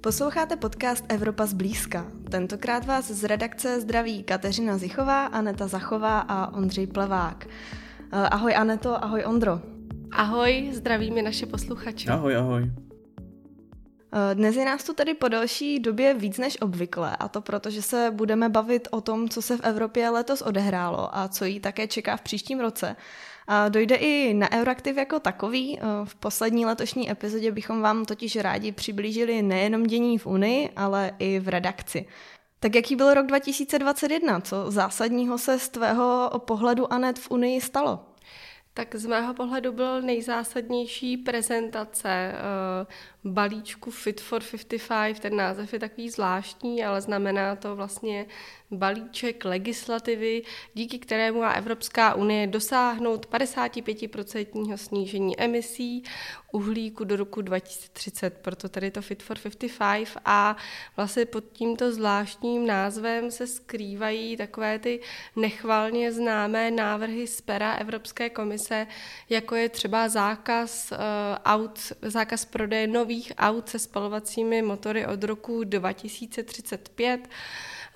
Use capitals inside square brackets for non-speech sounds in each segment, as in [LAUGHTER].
Posloucháte podcast Evropa zblízka. Tentokrát vás z redakce zdraví Kateřina Zichová, Aneta Zachová a Ondřej Plevák. Eh, ahoj Aneto, ahoj Ondro. Ahoj, zdravíme naše posluchače. Ahoj, ahoj. Eh, dnes je nás tu tedy po delší době víc než obvykle a to proto, že se budeme bavit o tom, co se v Evropě letos odehrálo a co jí také čeká v příštím roce. Dojde i na Euraktiv jako takový. Eh, v poslední letošní epizodě bychom vám totiž rádi přiblížili nejenom dění v Unii, ale i v redakci. Tak jaký byl rok 2021? Co zásadního se z tvého pohledu Anet v Unii stalo? Tak z mého pohledu byl nejzásadnější prezentace uh, balíčku Fit for 55. Ten název je takový zvláštní, ale znamená to vlastně balíček legislativy, díky kterému má Evropská unie dosáhnout 55% snížení emisí uhlíku do roku 2030, proto tady to Fit for 55 a vlastně pod tímto zvláštním názvem se skrývají takové ty nechvalně známé návrhy z pera Evropské komise, jako je třeba zákaz, uh, aut, zákaz prodeje nových aut se spalovacími motory od roku 2035,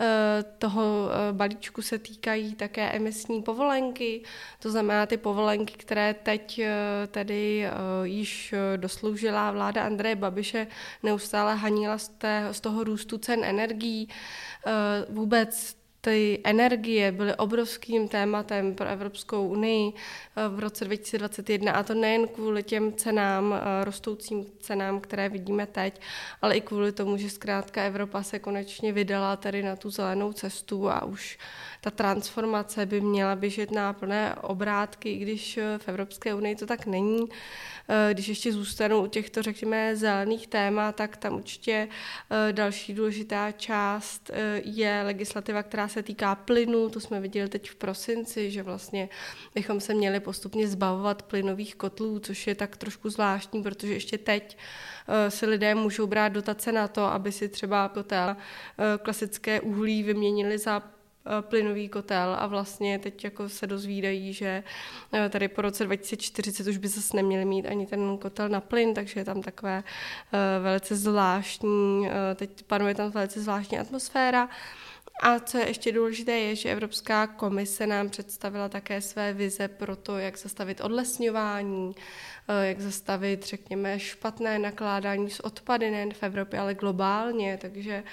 Eh, toho eh, balíčku se týkají také emisní povolenky, to znamená ty povolenky, které teď eh, tedy již dosloužila vláda Andreje Babiše, neustále hanila z, té, z toho růstu cen energií. Vůbec ty energie byly obrovským tématem pro Evropskou unii eh, v roce 2021 a to nejen kvůli těm cenám, eh, rostoucím cenám, které vidíme teď, ale i kvůli tomu, že zkrátka Evropa se konečně vydala tady na tu zelenou cestu a už ta transformace by měla běžet na plné obrátky, i když eh, v Evropské unii to tak není. Eh, když ještě zůstanu u těchto, řekněme, zelených témat, tak tam určitě eh, další důležitá část je legislativa, která se týká plynu. To jsme viděli teď v prosinci, že vlastně bychom se měli postupně zbavovat plynových kotlů, což je tak trošku zvláštní, protože ještě teď si lidé můžou brát dotace na to, aby si třeba kotel klasické uhlí vyměnili za plynový kotel a vlastně teď jako se dozvídají, že eh, tady po roce 2040 už by zase neměli mít ani ten kotel na plyn, takže je tam takové eh, velice zvláštní, teď panuje tam velice zvláštní atmosféra. A co je ještě důležité, je, že Evropská komise nám představila také své vize pro to, jak zastavit odlesňování, eh, jak zastavit, řekněme, špatné nakládání s odpady nejen v Evropě, ale globálně. Takže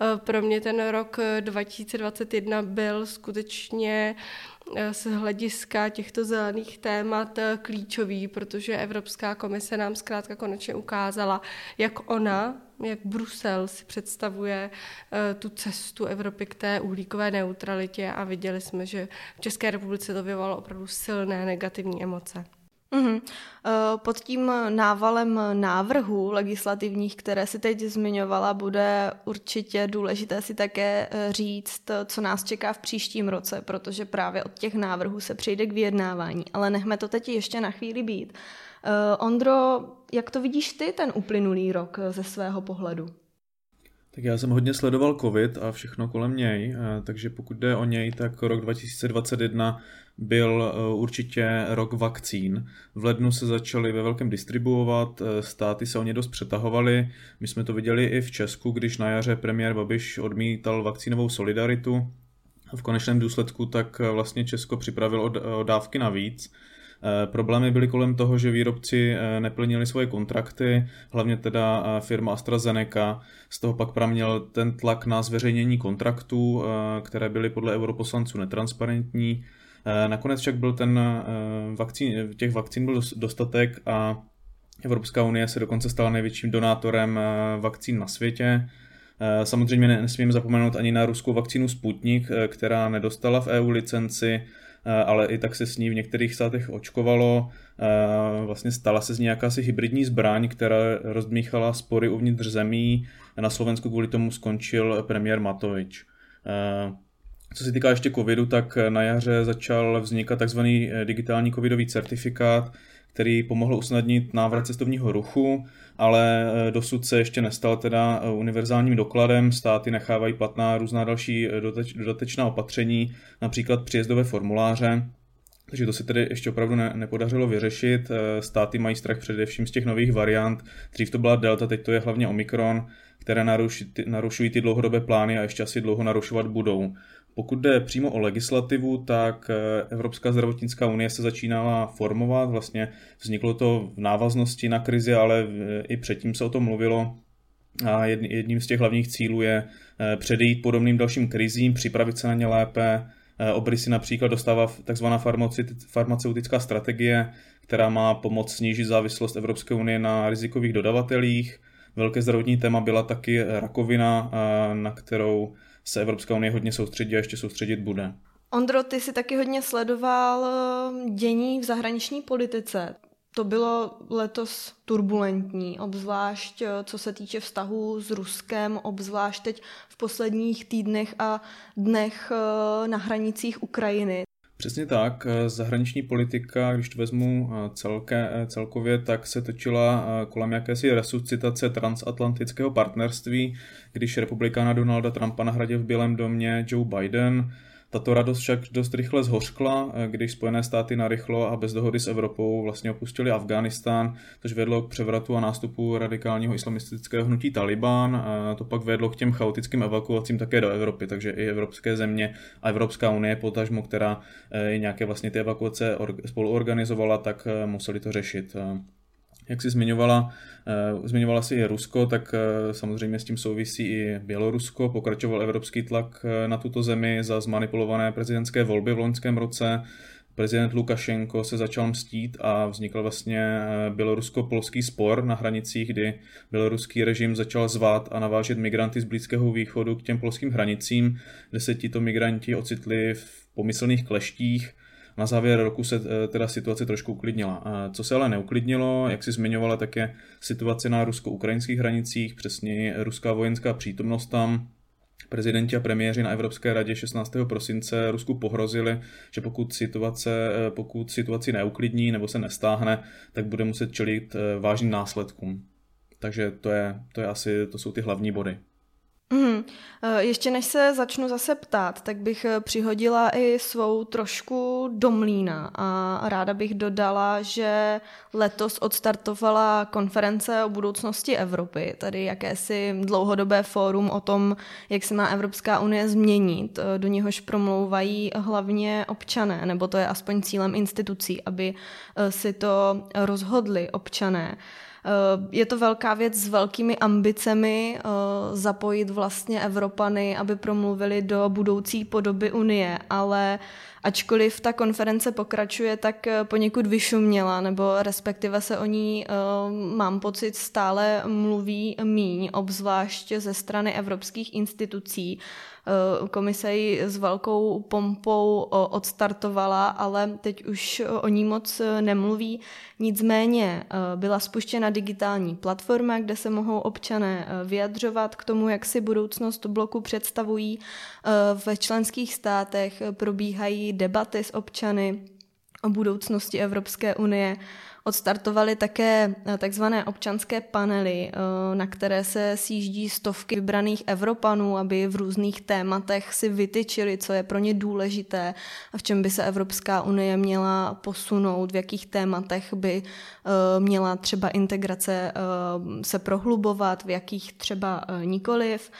eh, pro mě ten rok 2021 byl skutečně Eh, z hlediska těchto zelených témat eh, klíčový, protože Evropská komise nám zkrátka konečně ukázala, jak ona, jak Brusel si představuje eh, tu cestu Evropy k té uhlíkové neutralitě a viděli jsme, že v České republice to vyvolalo opravdu silné negativní emoce. Mm-hmm. Pod tím návalem návrhů legislativních, které si teď zmiňovala, bude určitě důležité si také eh, říct, co nás čeká v příštím roce, protože právě od těch návrhů se přejde k vyjednávání. Ale nechme to teď ještě na chvíli být. Eh, Ondro, jak to vidíš ty ten uplynulý rok ze svého pohledu? Tak já jsem hodně sledoval covid a všechno kolem něj, takže pokud jde o něj, tak rok 2021 byl eh, určitě rok vakcín. V lednu se začaly ve velkém distribuovat, eh, státy se o ně dost přetahovaly. My jsme to viděli i v Česku, když na jaře premiér Babiš odmítal vakcínovou solidaritu. V konečném důsledku tak eh, vlastně Česko připravilo dávky navíc. Problémy byly kolem toho, že výrobci neplnili svoje kontrakty, hlavně teda firma AstraZeneca. Z toho pak praměl ten tlak na zveřejnění kontraktů, které byly podle europoslanců netransparentní. Eh, nakonec však byl ten eh, vakcín, těch vakcín byl dostatek a Evropská unie se dokonce stala největším donátorem eh, vakcín na světě. Samozřejmě nesmíme zapomenout ani na ruskou vakcínu Sputnik, která nedostala v EU licenci, ale i tak se s ní v některých státech očkovalo. Vlastně stala se z ní jakási hybridní zbraň, která rozdmíchala spory uvnitř zemí. Na Slovensku kvůli tomu skončil premiér Matovič. Co se týká ještě covidu, tak na jaře začal vznikat. Eh, digitální covidový certifikát, který pomohl usnadnit návrat cestovního ruchu, ale eh, dosud se ještě nestal teda eh, univerzálním dokladem. Státy nechávají platná různá další dodatečná opatření, například příjezdové formuláře, takže to se tedy ještě opravdu ne, nepodařilo vyřešit. Státy mají strach především z těch nových variant. Dřív to byla Delta, teď to je hlavně Omikron které narušují ty dlouhodobé plány a ještě asi dlouho narušovat budou. Pokud jde přímo o legislativu, tak eh, Evropská zdravotnická unie se začínala formovat, vlastně vzniklo to v návaznosti na krizi, ale i předtím se o tom mluvilo. A jedním z těch hlavních cílů je eh, předejít podobným dalším krizím, připravit se na ně lépe. Eh, Obrysy například dostává tzv. farmaceutická strategie, která má pomoct snížit závislost Evropské unie na rizikových dodavatelích. Velké zdravotní téma byla taky rakovina, na kterou se Evropská unie hodně soustředí a ještě soustředit bude. Ondro, ty si taky hodně sledoval eh, dění v zahraniční politice. To bylo letos turbulentní, obzvlášť eh, co se týče vztahu s Ruskem, obzvlášť teď v posledních týdnech a dnech eh, na hranicích Ukrajiny. Přesně tak. Zahraniční politika, když to vezmu celké, celkově, tak se točila kolem jakési resuscitace transatlantického partnerství, když republikána Donalda Trumpa nahradil v Bílém domě Joe Biden. Tato radost však dost rychle zhořkla, když Spojené státy narychlo a bez dohody s Evropou vlastně opustili Afghánistán, což vedlo k převratu a nástupu radikálního islamistického hnutí Taliban. A to pak vedlo k těm chaotickým evakuacím také do Evropy, takže i evropské země a Evropská unie, potažmo, která eh, i nějaké vlastně ty evakuace spolu organizovala, tak eh, museli to řešit. Jak si zmiňovala, uh, zmiňovala si i Rusko, tak uh, samozřejmě s tím souvisí i Bělorusko. Pokračoval evropský tlak uh, na tuto zemi za zmanipulované prezidentské volby v loňském roce. Prezident Lukašenko se začal mstít a vznikl vlastně bělorusko-polský spor na hranicích, kdy běloruský režim začal zvát a navážet migranty z Blízkého východu k těm polským hranicím, kde se tito migranti ocitli v pomyslných kleštích na závěr roku se eh, teda situace trošku uklidnila. Co se ale neuklidnilo, jak si zmiňovala, tak je situace na rusko-ukrajinských hranicích, přesně ruská vojenská přítomnost tam, Prezidenti a premiéři na Evropské radě 16. prosince Rusku pohrozili, že pokud, situace, eh, pokud situaci neuklidní nebo se nestáhne, tak bude muset čelit eh, vážným následkům. Takže to, je, to, je asi, to jsou ty hlavní body. Mm. Ještě než se začnu zase ptát, tak bych eh, přihodila i svou trošku do mlína a ráda bych dodala, že letos odstartovala konference o budoucnosti Evropy, tady jakési dlouhodobé fórum o tom, jak se má Evropská unie změnit, eh, do něhož promlouvají hlavně občané, nebo to je aspoň cílem institucí, aby si to rozhodli občané. Eh, je to velká věc s velkými ambicemi eh, zapojit vlastně Evropany, aby promluvili do budoucí podoby Unie, ale ačkoliv ta konference pokračuje, tak eh, poněkud vyšuměla, nebo respektive se o ní, mám pocit, stále mluví míň, obzvlášť ze strany evropských institucí. Eh, komise ji s velkou pompou odstartovala, ale teď už o ní moc eh, nemluví. Nicméně eh, byla spuštěna digitální platforma, kde se mohou občané vyjadřovat k tomu, jak si budoucnost bloku představují. Ve členských státech probíhají debaty s občany o budoucnosti Evropské unie. Odstartovali také eh, takzvané občanské panely, eh, na které se sjíždí stovky vybraných Evropanů, aby v různých tématech si vytyčili, co je pro ně důležité a v čem by se Evropská unie měla posunout, v jakých tématech by eh, měla třeba integrace se prohlubovat, v jakých třeba nikoliv.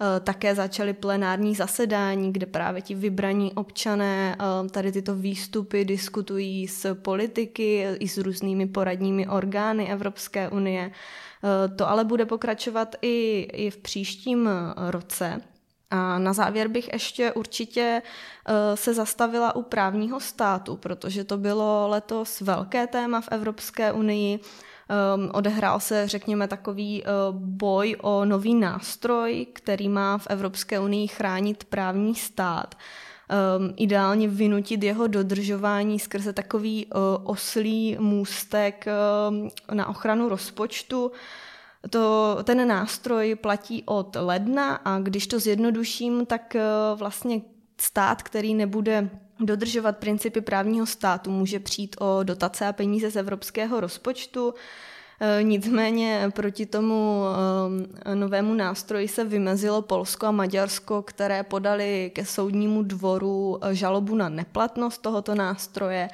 Eh, také začaly plenární zasedání, kde právě ti vybraní občané eh, tady tyto výstupy diskutují s politiky i s různými poradními orgány Evropské unie. Eh, to ale bude pokračovat i, i v příštím roce. A na závěr bych ještě určitě se zastavila u právního státu, protože to bylo letos velké téma v Evropské unii. Um, odehrál se, řekněme, takový uh, boj o nový nástroj, který má v Evropské unii chránit právní stát. Um, ideálně vynutit jeho dodržování skrze takový uh, oslý můstek uh, na ochranu rozpočtu. To, ten nástroj platí od ledna a když to zjednoduším, tak uh, vlastně stát, který nebude dodržovat principy právního státu, může přijít o dotace a peníze z evropského rozpočtu. E, nicméně proti tomu e, novému nástroji se vymezilo Polsko a Maďarsko, které podali ke soudnímu dvoru žalobu na neplatnost tohoto nástroje.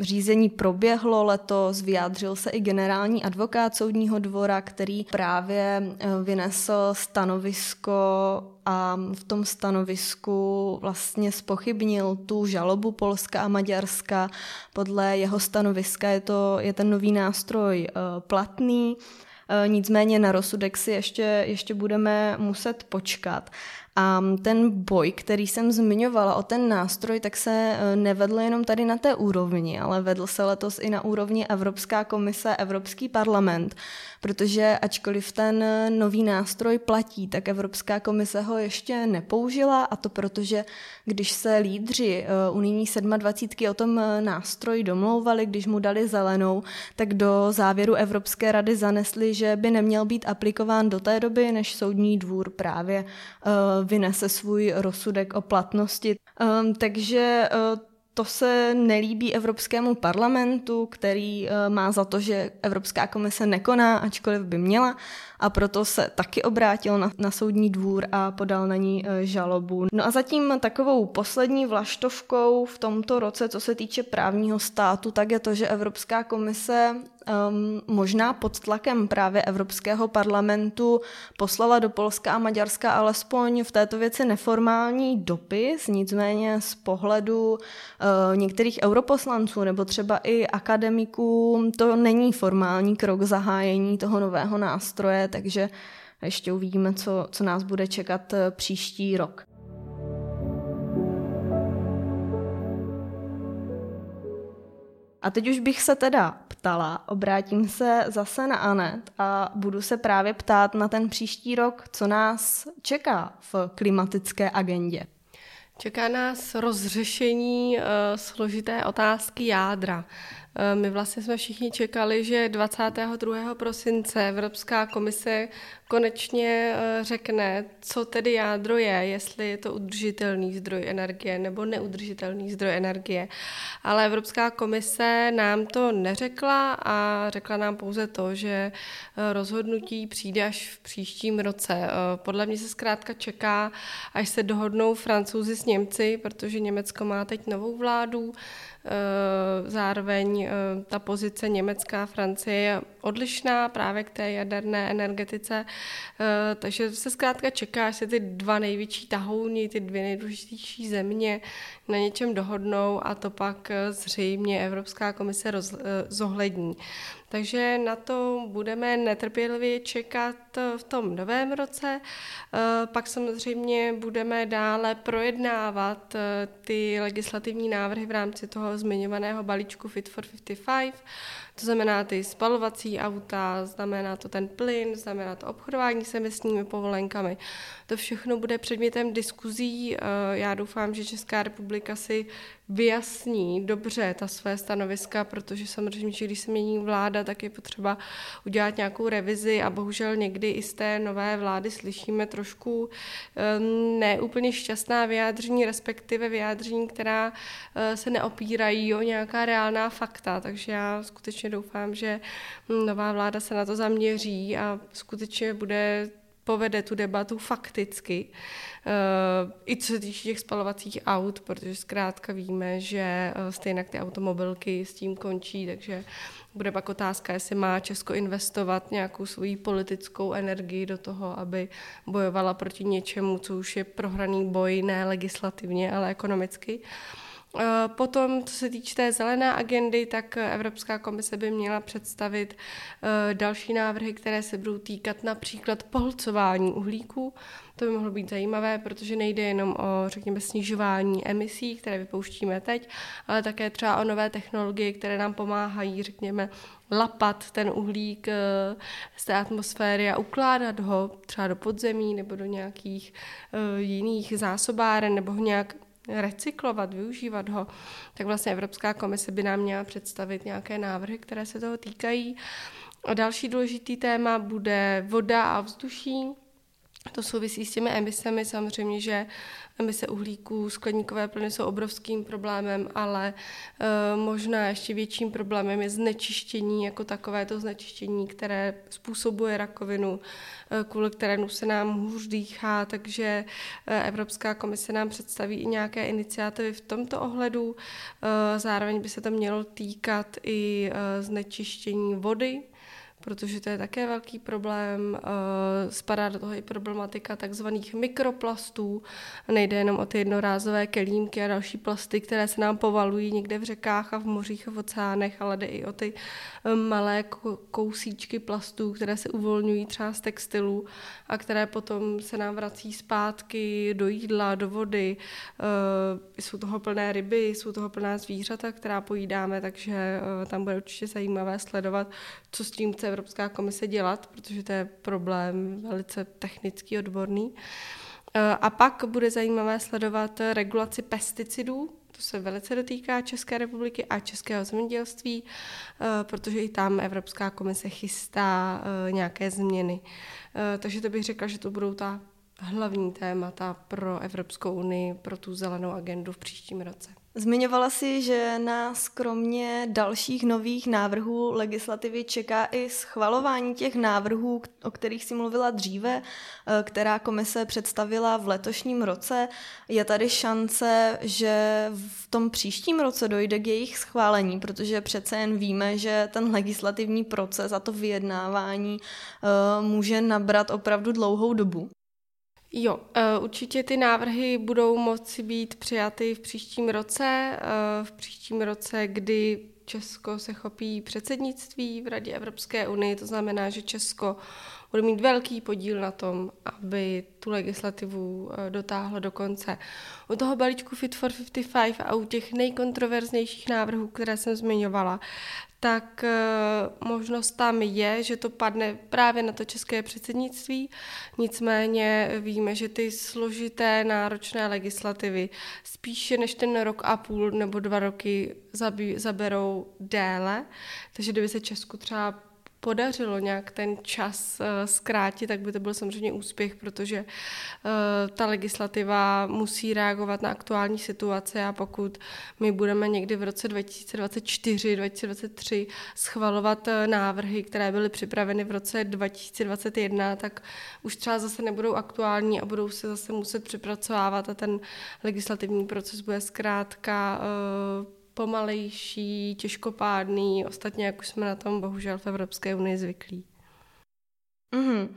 Řízení proběhlo letos, vyjádřil se i generální advokát soudního dvora, který právě eh, vynesl stanovisko a v tom stanovisku vlastně spochybnil tu žalobu Polska a Maďarska. Podle jeho stanoviska je, to, je ten nový nástroj eh, platný, eh, nicméně na rozsudek si ještě, ještě budeme muset počkat. A ten boj, který jsem zmiňovala o ten nástroj, tak se e, nevedl jenom tady na té úrovni, ale vedl se letos i na úrovni Evropská komise, Evropský parlament, protože ačkoliv ten nový nástroj platí, tak Evropská komise ho ještě nepoužila a to protože, když se lídři e, unijní 27 o tom nástroji domlouvali, když mu dali zelenou, tak do závěru Evropské rady zanesli, že by neměl být aplikován do té doby, než soudní dvůr právě vynese svůj rozsudek o platnosti. Um, takže uh, to se nelíbí Evropskému parlamentu, který uh, má za to, že Evropská komise nekoná, ačkoliv by měla a proto se taky obrátil na, na soudní dvůr a podal na ní e, žalobu. No a zatím takovou poslední vlaštovkou v tomto roce, co se týče právního státu, tak je to, že Evropská komise um, možná pod tlakem právě Evropského parlamentu poslala do Polska a Maďarska alespoň v této věci neformální dopis, nicméně z pohledu uh, některých europoslanců nebo třeba i akademiků to není formální krok zahájení toho nového nástroje, takže ještě uvidíme, co, co nás bude čekat eh, příští rok. A teď už bych se teda ptala, obrátím se zase na Anet a budu se právě ptát na ten příští rok, co nás čeká v klimatické agendě. Čeká nás rozřešení uh, složité otázky jádra. Eh, my vlastně jsme všichni čekali, že 22. prosince Evropská komise konečně eh, řekne, co tedy jádro je, jestli je to udržitelný zdroj energie nebo neudržitelný zdroj energie. Ale Evropská komise nám to neřekla a řekla nám pouze to, že eh, rozhodnutí přijde až v příštím roce. Podle mě se zkrátka čeká, až se dohodnou francouzi s Němci, protože Německo má teď novou vládu, Eh, zároveň eh, ta pozice Německá a Francie je odlišná právě k té jaderné energetice, eh, takže se zkrátka čeká, že ty dva největší tahouni, ty dvě nejdůležitější země na něčem dohodnou a to pak zřejmě Evropská komise roz, zohlední. Takže na to budeme netrpělivě čekat v tom novém roce. Eh, pak samozřejmě budeme dále projednávat eh, ty legislativní návrhy v rámci toho zmiňovaného balíčku Fit for 55. To znamená ty spalovací auta, znamená to ten plyn, znamená to obchodování s emisními povolenkami. To všechno bude předmětem diskuzí. Eh, já doufám, že Česká republika si vyjasní dobře ta své stanoviska, protože samozřejmě, že když se mění vláda, tak je potřeba udělat nějakou revizi a bohužel někdy i z té nové vlády slyšíme trošku eh, neúplně šťastná vyjádření, respektive vyjádření, která eh, se neopírají o nějaká reálná fakta. Takže já skutečně doufám, že nová vláda se na to zaměří a skutečně bude povede tu debatu fakticky, eh, i co se týče těch spalovacích aut, protože zkrátka víme, že eh, stejně ty automobilky s tím končí, takže bude pak otázka, jestli má Česko investovat nějakou svoji politickou energii do toho, aby bojovala proti něčemu, co už je prohraný boj ne legislativně, ale ekonomicky. Potom, co se týče té zelené agendy, tak Evropská komise by měla představit eh, další návrhy, které se budou týkat například pohlcování uhlíku. To by mohlo být zajímavé, protože nejde jenom o, řekněme, snižování emisí, které vypouštíme teď, ale také třeba o nové technologie, které nám pomáhají, řekněme, lapat ten uhlík eh, z té atmosféry a ukládat ho třeba do podzemí nebo do nějakých jiných zásobáren nebo ho nějak recyklovat, využívat ho, tak vlastně Evropská komise by nám měla představit nějaké návrhy, které se toho týkají. A další důležitý téma bude voda a vzduší. To souvisí s těmi emisemi samozřejmě, že emise uhlíků, skleníkové plyny jsou obrovským problémem, ale e, možná ještě větším problémem je znečištění jako takové to znečištění, které způsobuje rakovinu, e, kvůli kterému se nám hůř dýchá, takže e, Evropská komise nám představí i nějaké iniciativy v tomto ohledu. E, zároveň by se to mělo týkat i e, znečištění vody, protože to je také velký problém. Eh, spadá do toho i problematika takzvaných mikroplastů. Nejde jenom o ty jednorázové kelímky a další plasty, které se nám povalují někde v řekách a v mořích a v oceánech, ale jde i o ty malé kousíčky plastů, které se uvolňují třeba z textilů a které potom se nám vrací zpátky do jídla, do vody. Eh, jsou toho plné ryby, jsou toho plná zvířata, která pojídáme, takže tam bude určitě zajímavé sledovat, co s tím chce Evropská komise dělat, protože to je problém velice technický, odborný. E, a pak bude zajímavé sledovat regulaci pesticidů, to se velice dotýká České republiky a českého zemědělství, e, protože i tam Evropská komise chystá e, nějaké změny. Takže to bych řekla, že to budou ta hlavní témata pro Evropskou unii, pro tu zelenou agendu v příštím roce. Zmiňovala si, že nás kromě dalších nových návrhů legislativy čeká i schvalování těch návrhů, o kterých si mluvila dříve, eh, která komise představila v letošním roce. Je tady šance, že v tom příštím roce dojde k jejich schválení, protože přece jen víme, že ten legislativní proces a to vyjednávání eh, může nabrat opravdu dlouhou dobu. Jo, eh, určitě ty návrhy budou moci být přijaty v příštím roce, eh, v příštím roce, kdy Česko se chopí předsednictví v Radě Evropské unie, to znamená, že Česko bude mít velký podíl na tom, aby tu legislativu eh, dotáhlo do konce. U toho balíčku Fit for 55 a u těch nejkontroverznějších návrhů, které jsem zmiňovala, tak eh, možnost tam je, že to padne právě na to české předsednictví. Nicméně víme, že ty složité, náročné legislativy spíše než ten rok a půl nebo dva roky zaberou déle. Takže kdyby se Česku třeba podařilo nějak ten čas eh, zkrátit, tak by to byl samozřejmě úspěch, protože eh, ta legislativa musí reagovat na aktuální situace a pokud my budeme někdy v roce 2024, 2023 schvalovat eh, návrhy, které byly připraveny v roce 2021, tak už třeba zase nebudou aktuální a budou se zase muset přepracovávat a ten legislativní proces bude zkrátka pomalejší, těžkopádný, ostatně jak už jsme na tom bohužel v Evropské unii zvyklí. Mm-hmm.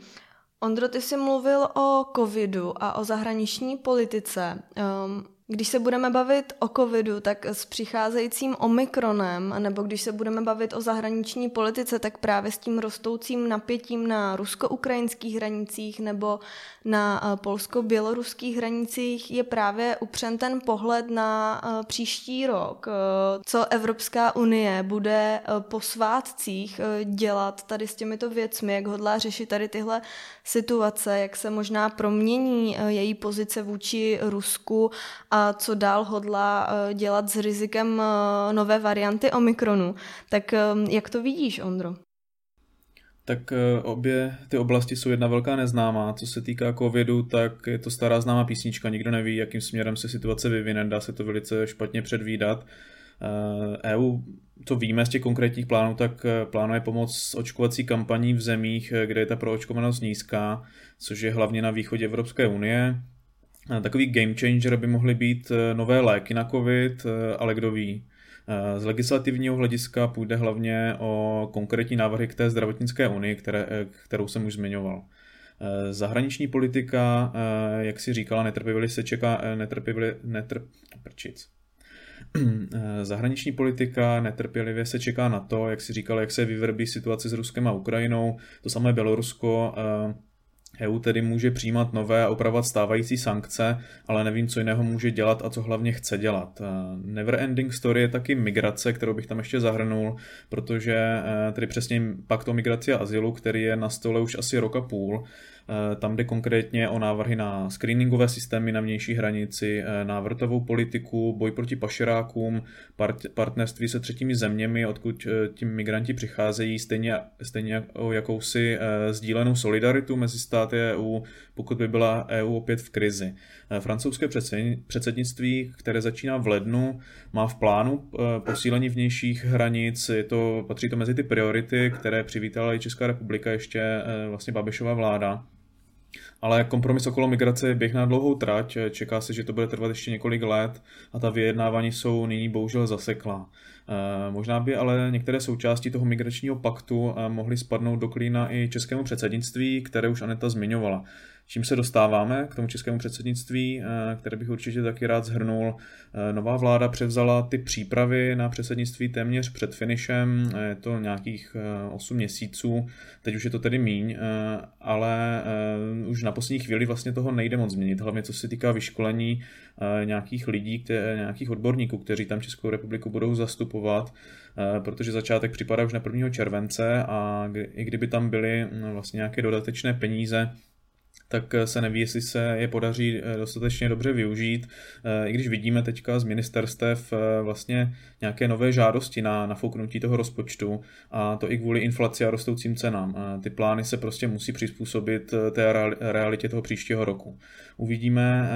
Ondro, ty jsi mluvil o covidu a o zahraniční politice. Um, když se budeme bavit o covidu, tak s přicházejícím omikronem, nebo když se budeme bavit o zahraniční politice, tak právě s tím rostoucím napětím na rusko-ukrajinských hranicích nebo na eh, polsko-běloruských hranicích je právě upřen ten pohled na eh, příští rok. Eh, co Evropská unie bude po svátcích dělat tady s těmito věcmi, jak hodlá řešit tady tyhle situace, jak se možná promění její pozice vůči Rusku a co dál hodlá eh, dělat s rizikem eh, nové varianty Omikronu. Tak eh, jak to vidíš, Ondro? Tak obě ty oblasti jsou jedna velká neznámá. Co se týká covidu, tak je to stará známá písnička. Nikdo neví, jakým směrem se situace vyvine. Dá se to velice špatně předvídat. EU, e to víme z těch konkrétních plánů, tak plánuje pomoc s očkovací kampaní v zemích, kde je ta proočkovanost nízká, což je hlavně na východě Evropské unie. Takový game changer by mohly být eh, nové léky na COVID, eh, ale kdo ví. Eh, z legislativního hlediska půjde hlavně o konkrétní návrhy k té zdravotnické unii, které, kterou jsem už zmiňoval. Zahraniční politika, jak si říkala, netrpěvili se čeká, netrpěvili, netrp, prčic. [CLEARS THROAT] Zahraniční politika netrpělivě se čeká na to, jak si říkala, jak se vyvrbí situace s Ruskem a Ukrajinou, to samé Bělorusko, EU tedy může přijímat nové a upravovat stávající sankce, ale nevím, co jiného může dělat a co hlavně chce dělat. Neverending story je taky migrace, kterou bych tam ještě zahrnul, protože tedy přesně pakt o migraci a azylu, který je na stole už asi rok a půl, tam jde konkrétně o návrhy na screeningové systémy na vnější hranici, e, návratovou politiku, boj proti pašerákům, part, partnerství se třetími zeměmi, odkud tím migranti přicházejí, stejně, stejně o jakousi sdílenou solidaritu mezi státy EU, pokud by byla EU opět v krizi. Francouzské předsednictví, které začíná v lednu, má v plánu posílení vnějších hranic, je to, patří to mezi ty priority, které přivítala i Česká republika ještě vlastně Babišova vláda. Ale kompromis okolo migrace běh na dlouhou trať, čeká se, že to bude trvat ještě několik let a ta vyjednávání jsou nyní bohužel zaseklá. Eh, možná by ale některé součásti toho migračního paktu eh, mohly spadnout do klína i českému předsednictví, které už Aneta zmiňovala. Čím se dostáváme k tomu českému předsednictví, eh, které bych určitě taky rád zhrnul. Nová vláda převzala ty přípravy na předsednictví téměř před finišem, je to nějakých 8 měsíců, teď už je to tedy míň, ale už na poslední chvíli vlastně toho nejde moc změnit, hlavně co se týká vyškolení nějakých lidí, nějakých odborníků, kteří tam Českou republiku budou zastupovat, protože začátek připadá už na 1. července a i kdyby tam byly no, vlastně nějaké dodatečné peníze, tak se neví, jestli se je podaří eh, dostatečně dobře využít. Eh, I když vidíme teďka z ministerstev eh, vlastně nějaké nové žádosti na nafouknutí toho rozpočtu a to i kvůli inflaci a rostoucím cenám. Ty plány se prostě musí přizpůsobit té realitě toho příštího roku. Uvidíme,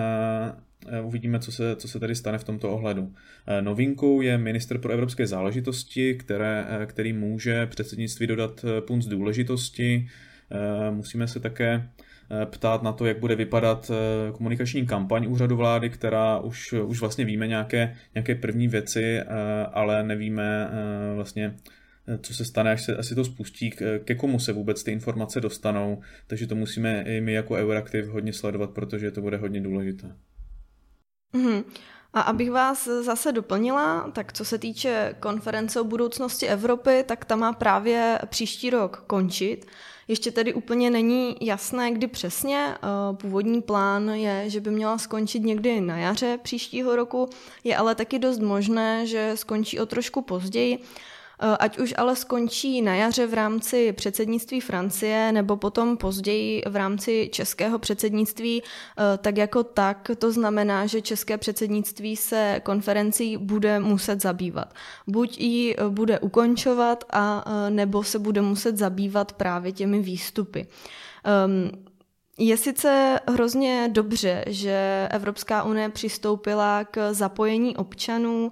Uvidíme, co se, co se tady stane v tomto ohledu. Novinkou je minister pro evropské záležitosti, které, který může předsednictví dodat punc důležitosti. Musíme se také Eh, ptát na to, jak bude vypadat eh, komunikační kampaň úřadu vlády, která už, už vlastně víme nějaké, nějaké první věci, eh, ale nevíme vlastně, co se stane, až se asi to spustí, ke komu se vůbec ty informace dostanou, takže to musíme i my jako Euraktiv hodně sledovat, protože to bude hodně důležité. Mm-hmm. A abych vás zase doplnila, tak co se týče konference o budoucnosti Evropy, tak ta má právě příští rok končit. Ještě tedy úplně není jasné, kdy přesně. Eh, původní plán je, že by měla skončit někdy na jaře příštího roku, je ale taky dost možné, že skončí o trošku později. Eh, ať už ale skončí na jaře v rámci předsednictví Francie nebo potom později v rámci českého předsednictví, eh, tak jako tak to znamená, že české předsednictví se konferencí bude muset zabývat. Buď ji eh, bude ukončovat a nebo se bude muset zabývat právě těmi výstupy. Um, je sice hrozně dobře, že Evropská unie přistoupila k zapojení občanů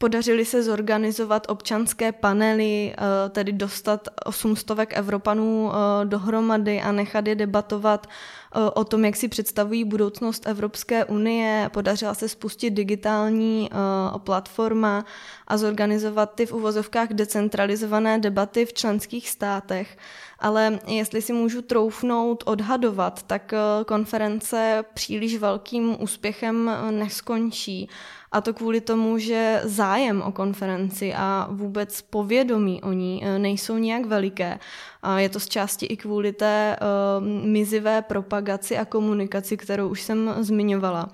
Podařili se zorganizovat občanské panely, eh, tedy dostat 800 Evropanů eh, dohromady a nechat je debatovat eh, o tom, jak si představují budoucnost Evropské unie. Podařila se spustit digitální platforma a zorganizovat ty v uvozovkách decentralizované debaty v členských státech. Ale jestli si můžu troufnout odhadovat, tak konference příliš velkým úspěchem neskončí. A to kvůli tomu, že zájem o konferenci a vůbec povědomí o ní eh, nejsou nějak veliké. A je to z části i kvůli té uh, mizivé propagaci a komunikaci, kterou už jsem zmiňovala.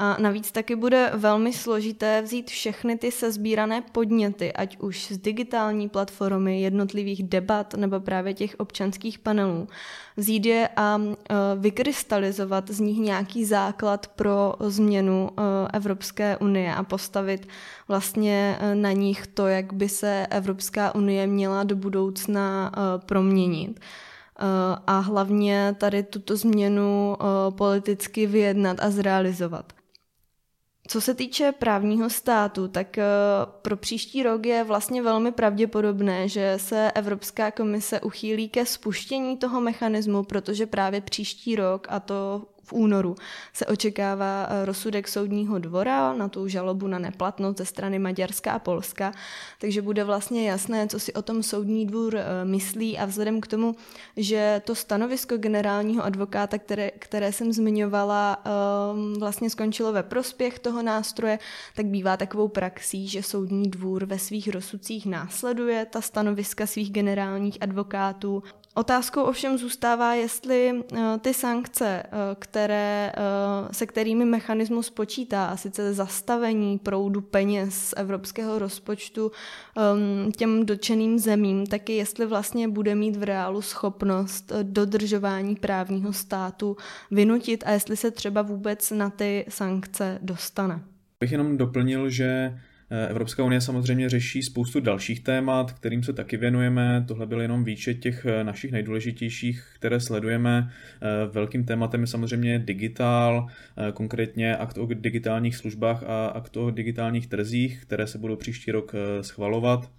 A navíc taky bude velmi složité vzít všechny ty sezbírané podněty, ať už z digitální platformy, jednotlivých debat nebo právě těch občanských panelů, vzít je a e, vykrystalizovat z nich nějaký základ pro změnu e, Evropské unie a postavit vlastně e, na nich to, jak by se Evropská unie měla do budoucna proměnit a hlavně tady tuto změnu politicky vyjednat a zrealizovat. Co se týče právního státu, tak eh, pro příští rok je vlastně velmi pravděpodobné, že se Evropská komise uchýlí ke spuštění toho mechanismu, protože právě příští rok, a to v únoru. Se očekává eh, rozsudek soudního dvora na tu žalobu na neplatnost ze strany Maďarska a Polska, takže bude vlastně jasné, co si o tom soudní dvůr eh, myslí. A vzhledem k tomu, že to stanovisko generálního advokáta, které, které jsem zmiňovala, ehm, vlastně skončilo ve prospěch toho nástroje, tak bývá takovou praxí, že soudní dvůr ve svých rozsudcích následuje ta stanoviska svých generálních advokátů Otázkou ovšem zůstává, jestli eh, ty sankce, eh, které, eh, se kterými mechanismus počítá, a sice zastavení proudu peněz z evropského rozpočtu ehm, těm dočeným zemím, taky jestli vlastně bude mít v reálu schopnost dodržování právního státu vynutit a jestli se třeba vůbec na ty sankce dostane. Bych jenom doplnil, že Evropská unie samozřejmě řeší spoustu dalších témat, kterým se taky věnujeme. Tohle byl jenom výčet těch našich nejdůležitějších, které sledujeme. Velkým tématem je samozřejmě digitál, konkrétně akt o digitálních službách a akt o digitálních trzích, které se budou příští rok schvalovat.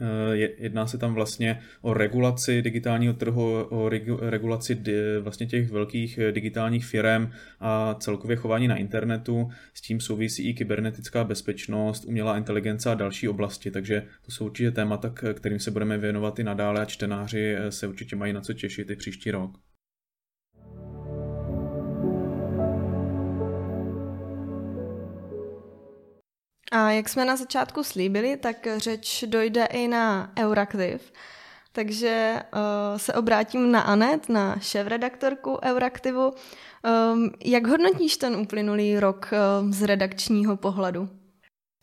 Eh, jedná se tam vlastně o regulaci digitálního trhu, o regulaci vlastně těch velkých eh, digitálních firm a celkově chování na internetu. S tím souvisí i kybernetická bezpečnost, umělá inteligence a další oblasti, takže to jsou určitě témata, kterým se budeme věnovat i nadále a čtenáři eh, se určitě mají na co těšit i příští rok. A jak jsme na začátku slíbili, tak řeč dojde i na Euraktiv. Takže uh, se obrátím na Anet, na šéf-redaktorku Euraktivu. Um, jak hodnotíš ten uplynulý rok uh, z redakčního pohledu?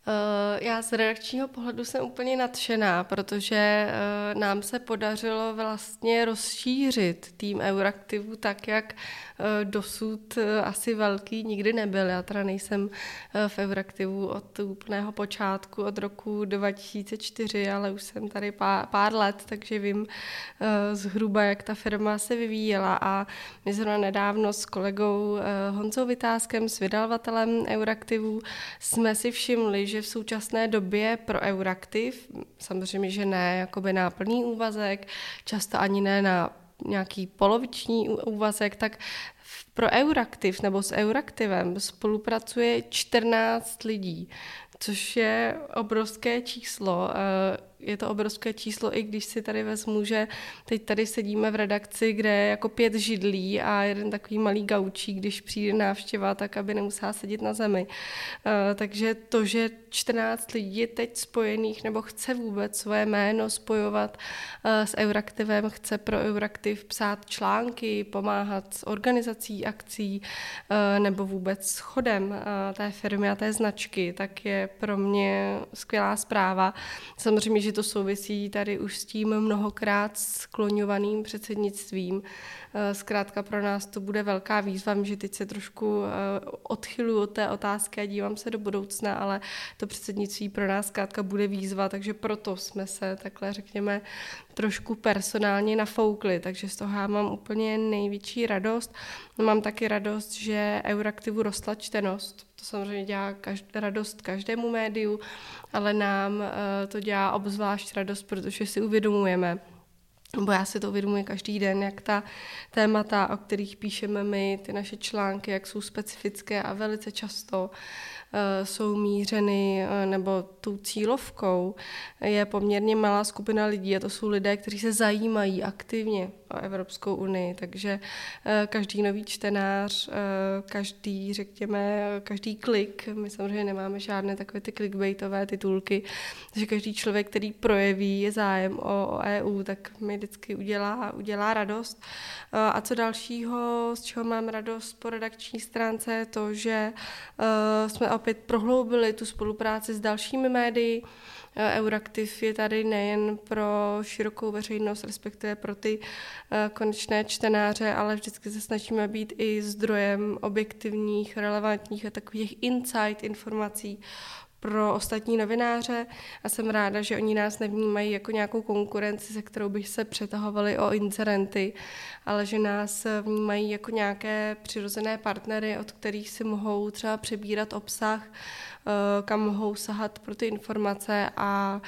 Eh, já z redakčního pohledu jsem úplně nadšená, protože eh, nám se podařilo vlastně rozšířit tým Euraktivu tak, jak dosud asi velký nikdy nebyl. Já teda nejsem v Euraktivu od úplného počátku, od roku 2004, ale už jsem tady pár, pár let, takže vím zhruba, jak ta firma se vyvíjela a my zrovna nedávno s kolegou Honzou Vytázkem, s vydavatelem Euraktivu, jsme si všimli, že v současné době pro Euraktiv, samozřejmě, že ne jakoby na plný úvazek, často ani ne na nějaký poloviční úvazek, tak pro Euraktiv nebo s Euraktivem spolupracuje 14 lidí, což je obrovské číslo. Eh, je to obrovské číslo, i když si tady vezmu, že teď tady sedíme v redakci, kde je jako pět židlí a jeden takový malý gaučí, když přijde návštěva, tak aby nemusela sedět na zemi. Uh, takže to, že 14 lidí je teď spojených nebo chce vůbec svoje jméno spojovat uh, s Euraktivem, chce pro Euraktiv psát články, pomáhat s organizací akcí uh, nebo vůbec s chodem té firmy a té značky, tak je pro mě skvělá zpráva. Samozřejmě, že to souvisí tady už s tím mnohokrát skloňovaným předsednictvím. Eh, zkrátka pro nás to bude velká výzva, že teď se trošku eh, odchyluji od té otázky a dívám se do budoucna, ale to předsednictví pro nás zkrátka bude výzva, takže proto jsme se takhle, řekněme, trošku personálně nafoukli, takže z toho já mám úplně největší radost. Mám taky radost, že Euraktivu rostla čtenost. To samozřejmě dělá každ- radost každému médiu, ale nám uh, to dělá obzvlášť radost, protože si uvědomujeme, nebo já si to uvědomuji každý den, jak ta témata, o kterých píšeme my, ty naše články, jak jsou specifické a velice často Eh, jsou mířeny eh, nebo tou cílovkou je poměrně malá skupina lidí a to jsou lidé, kteří se zajímají aktivně o Evropskou unii, takže eh, každý nový čtenář, každý, řekněme, každý klik, my samozřejmě nemáme žádné takové ty clickbaitové titulky, takže každý člověk, který projeví zájem o, EU, tak mi vždycky udělá, udělá radost. A co dalšího, z čeho mám radost po redakční stránce, je to, že jsme opět prohloubili tu spolupráci s dalšími médii. Eh, Euraktiv je tady nejen pro širokou veřejnost, respektive pro ty eh, konečné čtenáře, ale vždycky se snažíme být i zdrojem objektivních, relevantních a takových insight informací pro ostatní novináře a jsem ráda, že oni nás nevnímají jako nějakou konkurenci, se kterou bych se přetahovali o incidenty, ale že nás vnímají jako nějaké přirozené partnery, od kterých si mohou třeba přebírat obsah, eh, kam mohou sahat pro ty informace a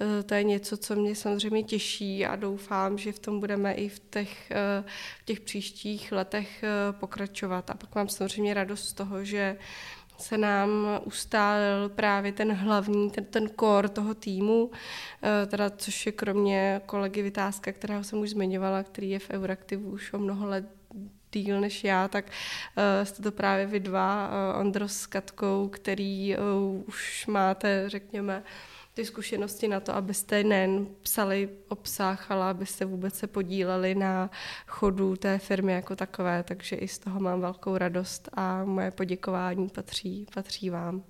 eh, to je něco, co mě samozřejmě těší a doufám, že v tom budeme i v těch, eh, v těch příštích letech pokračovat. A pak mám samozřejmě radost z toho, že se nám ustálil právě ten hlavní, ten, ten core toho týmu, eh, teda což je kromě kolegy Vytázka, kterého jsem už zmiňovala, který je v Euraktivu už o mnoho let díl než já, tak uh, jste to právě vy dva, uh, Ondro s Katkou, který už máte, řekněme, ty zkušenosti na to, abyste nejen psali obsah, ale abyste vůbec se podíleli na chodu té firmy jako takové, takže i z toho mám velkou radost a moje poděkování patří, patří vám.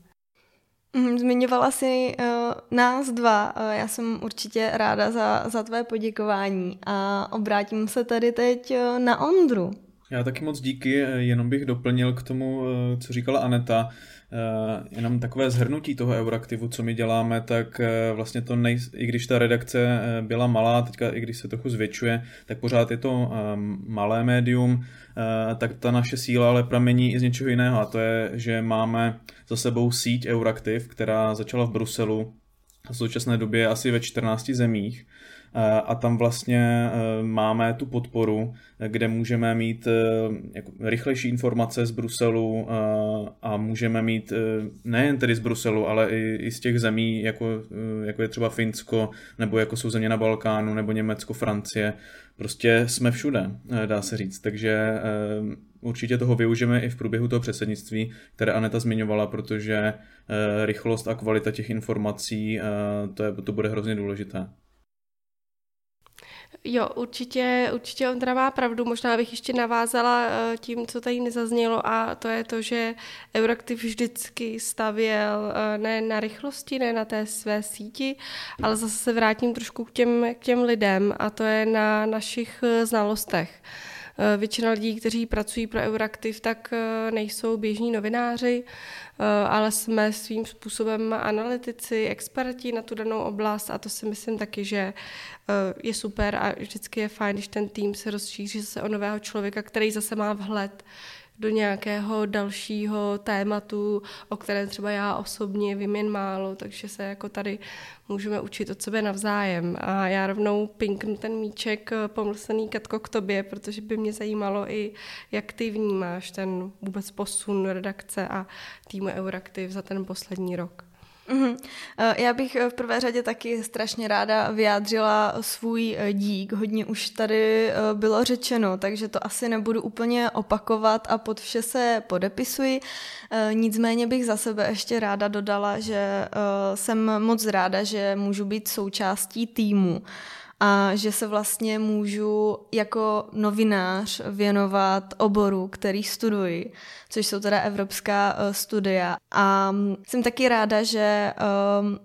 Mhm, zmiňovala jsi uh, nás dva, uh, já jsem určitě ráda za, za tvé poděkování a obrátím se tady teď uh, na Ondru. Já taky moc díky, jenom bych doplnil k tomu, co říkala Aneta. Eh, jenom takové zhrnutí toho Euraktivu, co my děláme, tak eh, vlastně to nej, i když ta redakce eh, byla malá, teďka i když se trochu zvětšuje, tak pořád je to malé médium, tak ta naše síla ale pramení i z něčeho jiného a to je, že máme za sebou síť Euraktiv, která začala v Bruselu v současné době asi ve 14 zemích a tam vlastně máme tu podporu, kde můžeme mít jako rychlejší informace z Bruselu a můžeme mít nejen tedy z Bruselu, ale i, i z těch zemí, jako, jako je třeba Finsko, nebo jako jsou země na Balkánu, nebo Německo, Francie. Prostě jsme všude, dá se říct. Takže určitě toho využijeme i v průběhu toho předsednictví, které Aneta zmiňovala, protože rychlost a kvalita těch informací, to, je, to bude hrozně důležité. Jo, určitě, určitě Ondra má pravdu. Možná bych ještě navázala eh, tím, co tady nezaznělo a to je to, že Euraktiv vždycky stavěl eh, ne na rychlosti, ne na té své síti, ale zase se vrátím trošku k těm, k těm lidem a to je na našich eh, znalostech. Eh, většina lidí, kteří pracují pro Euraktiv, tak eh, nejsou běžní novináři, eh, ale jsme svým způsobem analytici, experti na tu danou oblast a to si myslím taky, že je super a vždycky je fajn, když ten tým se rozšíří zase o nového člověka, který zase má vhled do nějakého dalšího tématu, o kterém třeba já osobně vím jen málo, takže se jako tady můžeme učit od sebe navzájem. A já rovnou pinknu ten míček eh, pomlsený Katko k tobě, protože by mě zajímalo i, jak ty vnímáš ten vůbec posun redakce a týmu Euraktiv za ten poslední rok. Mm-hmm. Já bych eh, v prvé řadě taky strašně ráda vyjádřila svůj eh, dík. Hodně už tady bylo řečeno, takže to asi nebudu úplně opakovat a pod vše se podepisuji. Nicméně bych za sebe ještě ráda dodala, že jsem moc ráda, že můžu být součástí týmu a že se vlastně můžu jako novinář věnovat oboru, který studuji, což jsou teda evropská uh, studia. A jsem taky ráda, že um,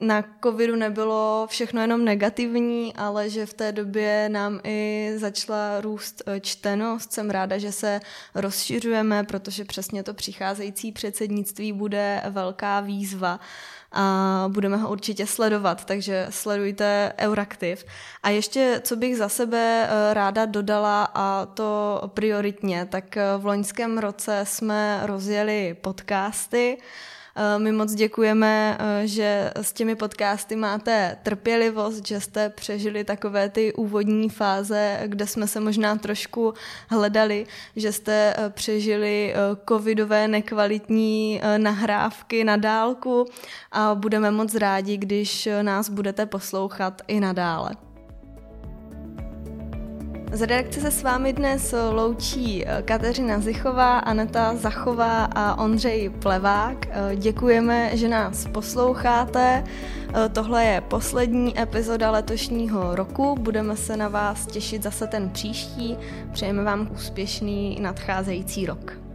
na covidu nebylo všechno jenom negativní, ale že v té době nám i začala růst eh, čtenost. Jsem ráda, že se rozšiřujeme, protože přesně to přicházející předsednictví bude velká výzva a budeme ho určitě sledovat, takže sledujte Euraktiv. A ještě, co bych za sebe eh, ráda dodala a to prioritně, tak eh, v loňském roce jsme rozjeli podcasty, my moc děkujeme, eh, že s těmi podcasty máte trpělivost, že jste přežili takové ty úvodní fáze, kde jsme se možná trošku hledali, že jste eh, přežili covidové nekvalitní nahrávky na dálku a budeme moc rádi, když nás budete poslouchat i nadále. Z redakce se s vámi dnes loučí eh, Kateřina Zichová, Aneta Zachová a Ondřej Plevák. Eh, děkujeme, že nás posloucháte. Eh, tohle je poslední epizoda letošního roku. Budeme se na vás těšit zase ten příští. Přejeme vám úspěšný nadcházející rok.